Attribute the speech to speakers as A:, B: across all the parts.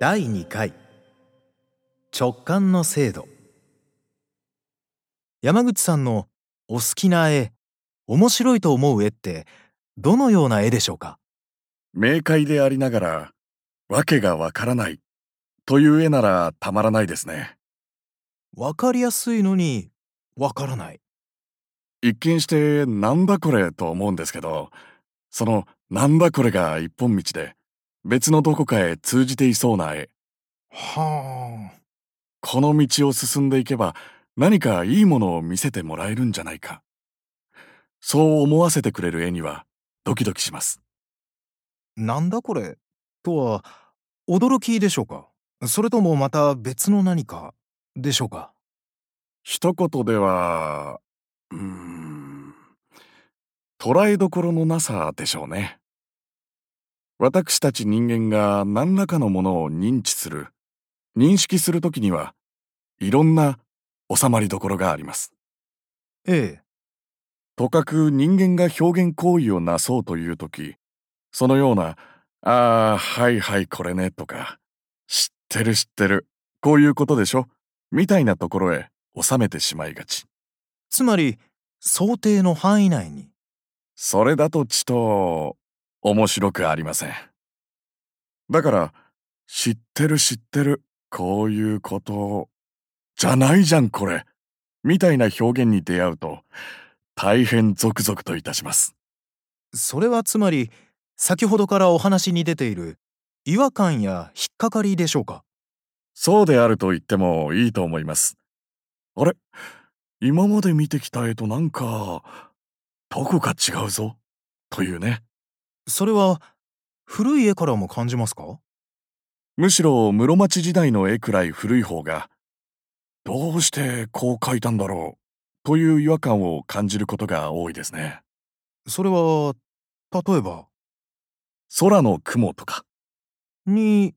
A: 第2回。直感の精度。山口さんのお好きな絵面白いと思う絵ってどのような絵でしょうか？
B: 明快でありながら、わけがわからない、という絵ならたまらないですね。
A: わかりやすいのにわからない。
B: 一見してなんだこれと思うんですけど、そのなんだこれが一本道で、別のどこかへ通じていそうな絵。
A: はあ
B: この道を進んでいけば何かいいものを見せてもらえるんじゃないか。そう思わせてくれる絵にはドキドキします。
A: なんだこれ？とは驚きでしょうか？それともまた別の何かでしょうか？
B: 一言では、うーん、捉えどころのなさでしょうね。私たち人間が何らかのものを認知する、認識するときには、いろんな収まりどころがあります。
A: ええ
B: とかく人間が表現行為をなそうというとき、そのような、ああ、はいはいこれねとか、知ってる知ってる、こういうことでしょみたいなところへ収めてしまいがち。
A: つまり想定の範囲内に
B: それだとちと、面白くありません。だから、知ってる知ってる、こういうこと、じゃないじゃんこれ、みたいな表現に出会うと、大変ゾクゾクといたします。
A: それはつまり先ほどからお話に出ている違和感や引っかかりでしょうか？
B: そうであると言ってもいいと思います。あれ？今まで見てきた絵となんか、どこか違うぞ、というね。
A: それは古い絵からも感じますか？
B: むしろ室町時代の絵くらい古い方が、どうしてこう描いたんだろう、という違和感を感じることが多いですね。
A: それは例えば？
B: 空の雲とか、
A: に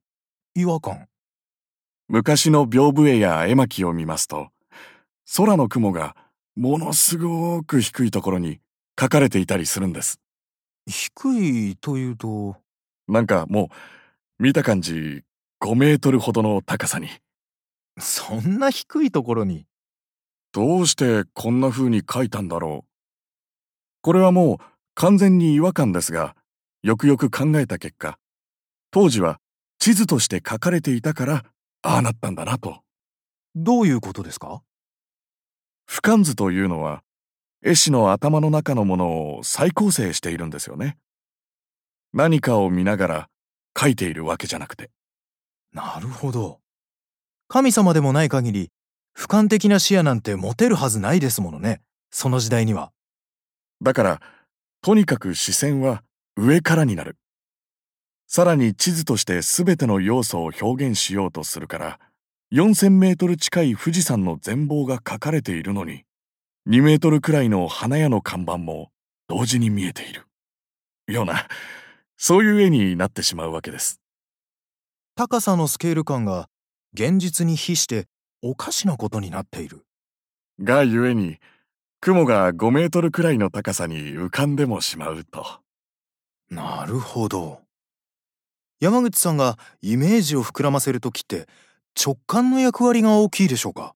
A: 違和感？
B: 昔の屏風絵や絵巻を見ますと、空の雲がものすごく低いところに描かれていたりするんです。
A: 低いというと
B: なんかもう、見た感じ、5メートルほどの高さに。
A: そんな低いところに？
B: どうしてこんな風に描いたんだろう。これはもう完全に違和感ですが、よくよく考えた結果、当時は地図として書かれていたから、ああなったんだなと。
A: どういうことですか？
B: 俯瞰図というのは、絵師の頭の中のものを再構成しているんですよね。何かを見ながら描いているわけじゃなくて。
A: なるほど神様でもない限り俯瞰的な視野なんて持てるはずないですものねその時代には
B: だから、とにかく視線は上からになる。さらに地図として全ての要素を表現しようとするから、4000メートル近い富士山の全貌が書かれているのに、2メートルくらいの花屋の看板も同時に見えている。ような、そういう絵になってしまうわけです。
A: 高さのスケール感が現実に比しておかしなことになっている
B: がゆえに、雲が5メートルくらいの高さに浮かんでもしまうと。
A: なるほど山口さんがイメージを膨らませる時って直感の役割が大きいでしょうか？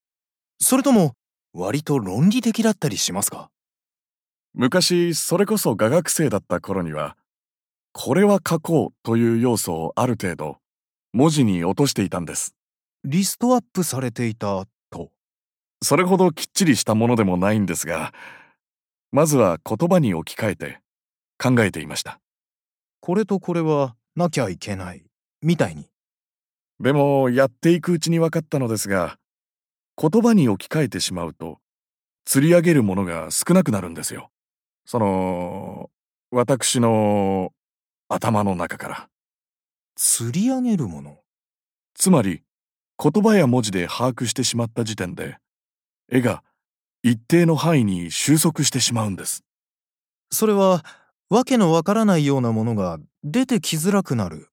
A: それとも割と論理的だったりしますか？
B: 昔それこそ画学生だった頃にはこれは書こうという要素をある程度文字に落としていたんです。
A: リストアップされていたと。
B: それほどきっちりしたものでもないんですがまずは言葉に置き換えて考えていました。
A: これとこれはなきゃいけないみたいに。
B: でもやっていくうちに分かったのですが言葉に置き換えてしまうと釣り上げるものが少なくなるんですよ。その私の頭の中から。
A: 釣り上げるもの？
B: つまり言葉や文字で把握してしまった時点で絵が一定の範囲に収束してしまうんです。
A: それはわけのわからないようなものが出てきづらくなる。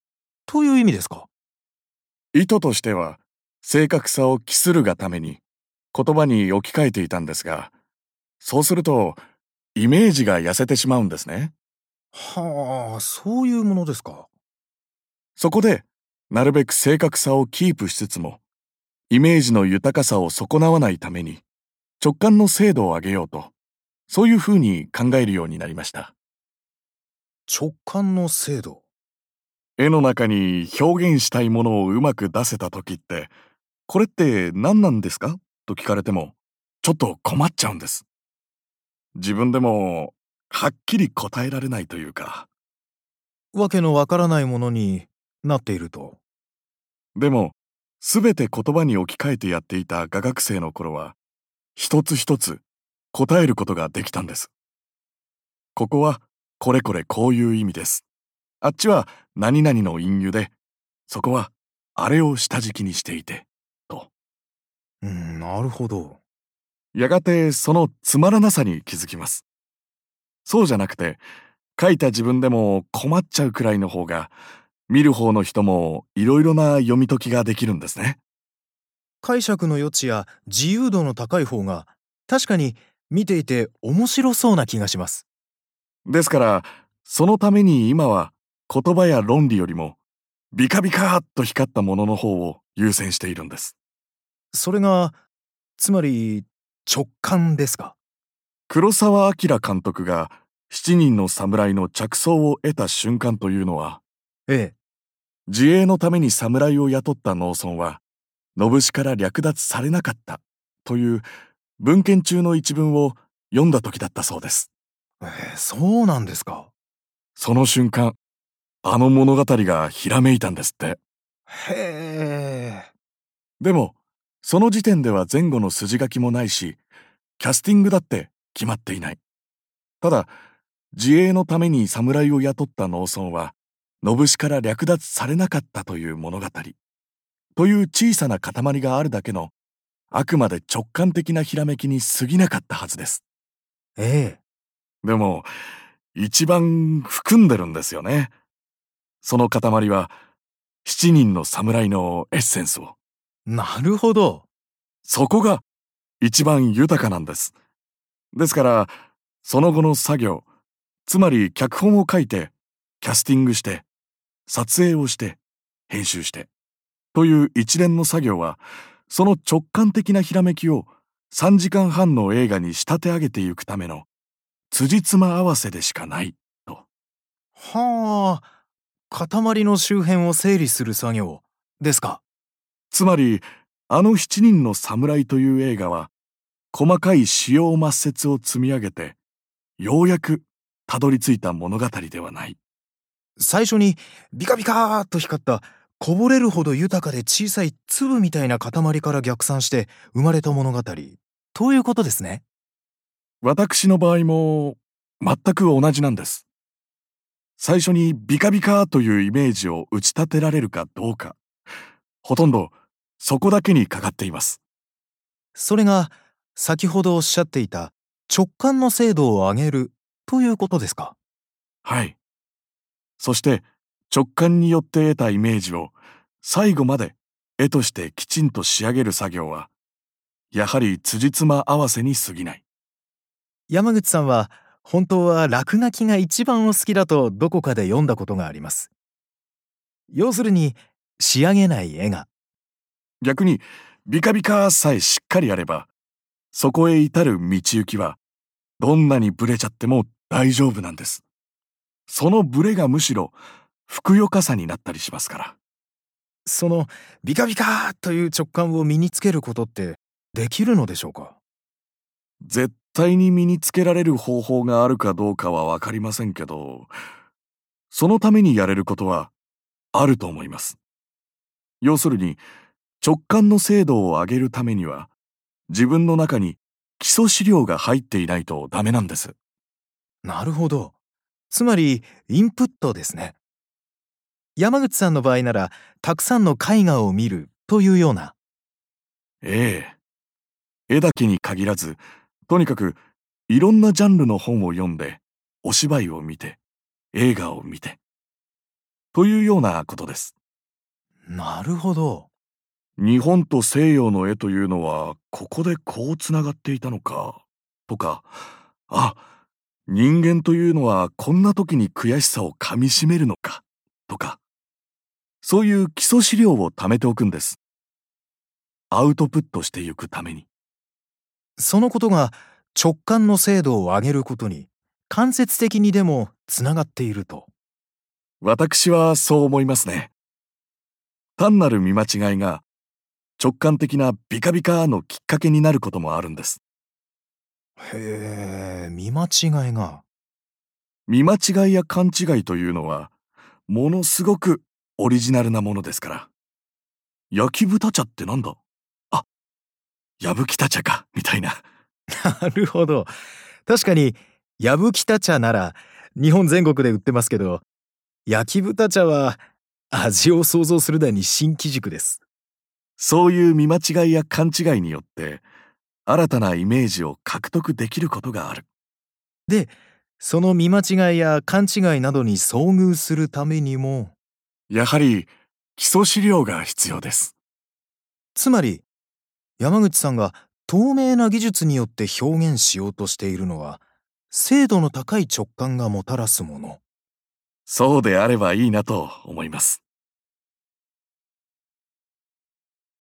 A: という意味ですか？
B: 意図としては正確さを期するがために言葉に置き換えていたんですがそうするとイメージが痩せてしまうんですね。
A: はあそういうものですか？
B: そこでなるべく正確さをキープしつつも、イメージの豊かさを損なわないために、直感の精度を上げようと、そういうふうに考えるようになりました。
A: 直感の精度。
B: 絵の中に表現したいものをうまく出せた時って、これって何なんですか？と聞かれても、ちょっと困っちゃうんです。自分でも、はっきり答えられないというか。
A: わけのわからないものになっていると。
B: でも、すべて言葉に置き換えてやっていた画学生の頃は、一つ一つ答えることができたんです。ここは、これこれこういう意味です。あっちは何々の隠喩で、そこはあれを下敷きにしていて、と。
A: うん、なるほど。
B: やがてそのつまらなさに気づきます。そうじゃなくて、書いた自分でも困っちゃうくらいの方が、見る方の人もいろいろな読み解きができるんですね。
A: 解釈の余地や自由度の高い方が、確かに見ていて面白そうな気がします。
B: ですから、そのために今は言葉や論理よりも、ビカビカーっと光ったものの方を優先しているんです。
A: それが、つまり直感ですか？
B: 黒澤明監督が七人の侍の着想を得た瞬間というのは、
A: ええ。
B: 自衛のために侍を雇った農村は、信氏から略奪されなかったという文献中の一文を読んだ時だったそうです。
A: ええ、そうなんですか？
B: その瞬間、あの物語がひらめいたんですって。
A: へえ。
B: でも、その時点では前後の筋書きもないし、キャスティングだって決まっていない。ただ、自衛のために侍を雇った農村は、信氏から略奪されなかったという物語。という小さな塊があるだけの、あくまで直感的なひらめきに過ぎなかったはずです。
A: ええ。
B: でも、一番含んでるんですよね。その塊は、七人の侍のエッセンスを。
A: なるほど。
B: そこが一番豊かなんです。ですから、その後の作業、つまり脚本を書いて、キャスティングして、撮影をして、編集して、という一連の作業は、その直感的なひらめきを3時間半の映画に仕立て上げていくための、辻褄合わせでしかない、と。
A: はあ、塊の周辺を整理する作業、ですか。
B: つまり、あの七人の侍という映画は、細かい主要抹殺を積み上げて、ようやくたどり着いた物語ではない。
A: 最初にビカビカーっと光ったこぼれるほど豊かで小さい粒みたいな塊から逆算して生まれた物語ということですね。
B: 私の場合も全く同じなんです。最初にビカビカというイメージを打ち立てられるかどうか、ほとんどそこだけにかかっています。
A: それが先ほどおっしゃっていた直感の精度を上げるということですか？
B: はい。そして直感によって得たイメージを最後まで絵としてきちんと仕上げる作業は、やはり辻褄合わせに過ぎない。
A: 山口さんは本当は落書きが一番お好きだとどこかで読んだことがあります。要するに仕上げない絵が。
B: 逆にビカビカさえしっかりやれば、そこへ至る道行きはどんなにブレちゃっても大丈夫なんです。そのブレがむしろ、ふくよかさになったりしますから。
A: その、ビカビカという直感を身につけることってできるのでしょうか？
B: 絶対に身につけられる方法があるかどうかはわかりませんけど、そのためにやれることはあると思います。要するに、直感の精度を上げるためには、自分の中に基礎資料が入っていないとダメなんです。
A: なるほど。つまり、インプットですね。山口さんの場合なら、たくさんの絵画を見るというような。
B: ええ。絵だけに限らず、とにかく、いろんなジャンルの本を読んで、お芝居を見て、映画を見て。というようなことです。
A: なるほど。
B: 日本と西洋の絵というのは、ここでこうつながっていたのか、とか、あ、人間というのはこんな時に悔しさをかみしめるのか、とか、そういう基礎資料を貯めておくんです。アウトプットしていくために。
A: そのことが直感の精度を上げることに間接的にでもつながっていると。
B: 私はそう思いますね。単なる見間違いが直感的なビカビカのきっかけになることもあるんです。
A: へえ、見間違いが。
B: 見間違いや勘違いというのは、ものすごくオリジナルなものですから。焼き豚茶ってなんだ？あ、やぶきた茶か、みたいな。
A: なるほど。確かに、やぶきた茶なら、日本全国で売ってますけど、焼き豚茶は、味を想像するだに新規軸です。
B: そういう見間違いや勘違いによって、新たなイメージを獲得できることがある。
A: で、その見間違いや勘違いなどに遭遇するためにも、
B: やはり基礎資料が必要です。
A: つまり、山口さんが透明な技術によって表現しようとしているのは、精度の高い直感がもたらすもの。
B: そうであればいいなと思います。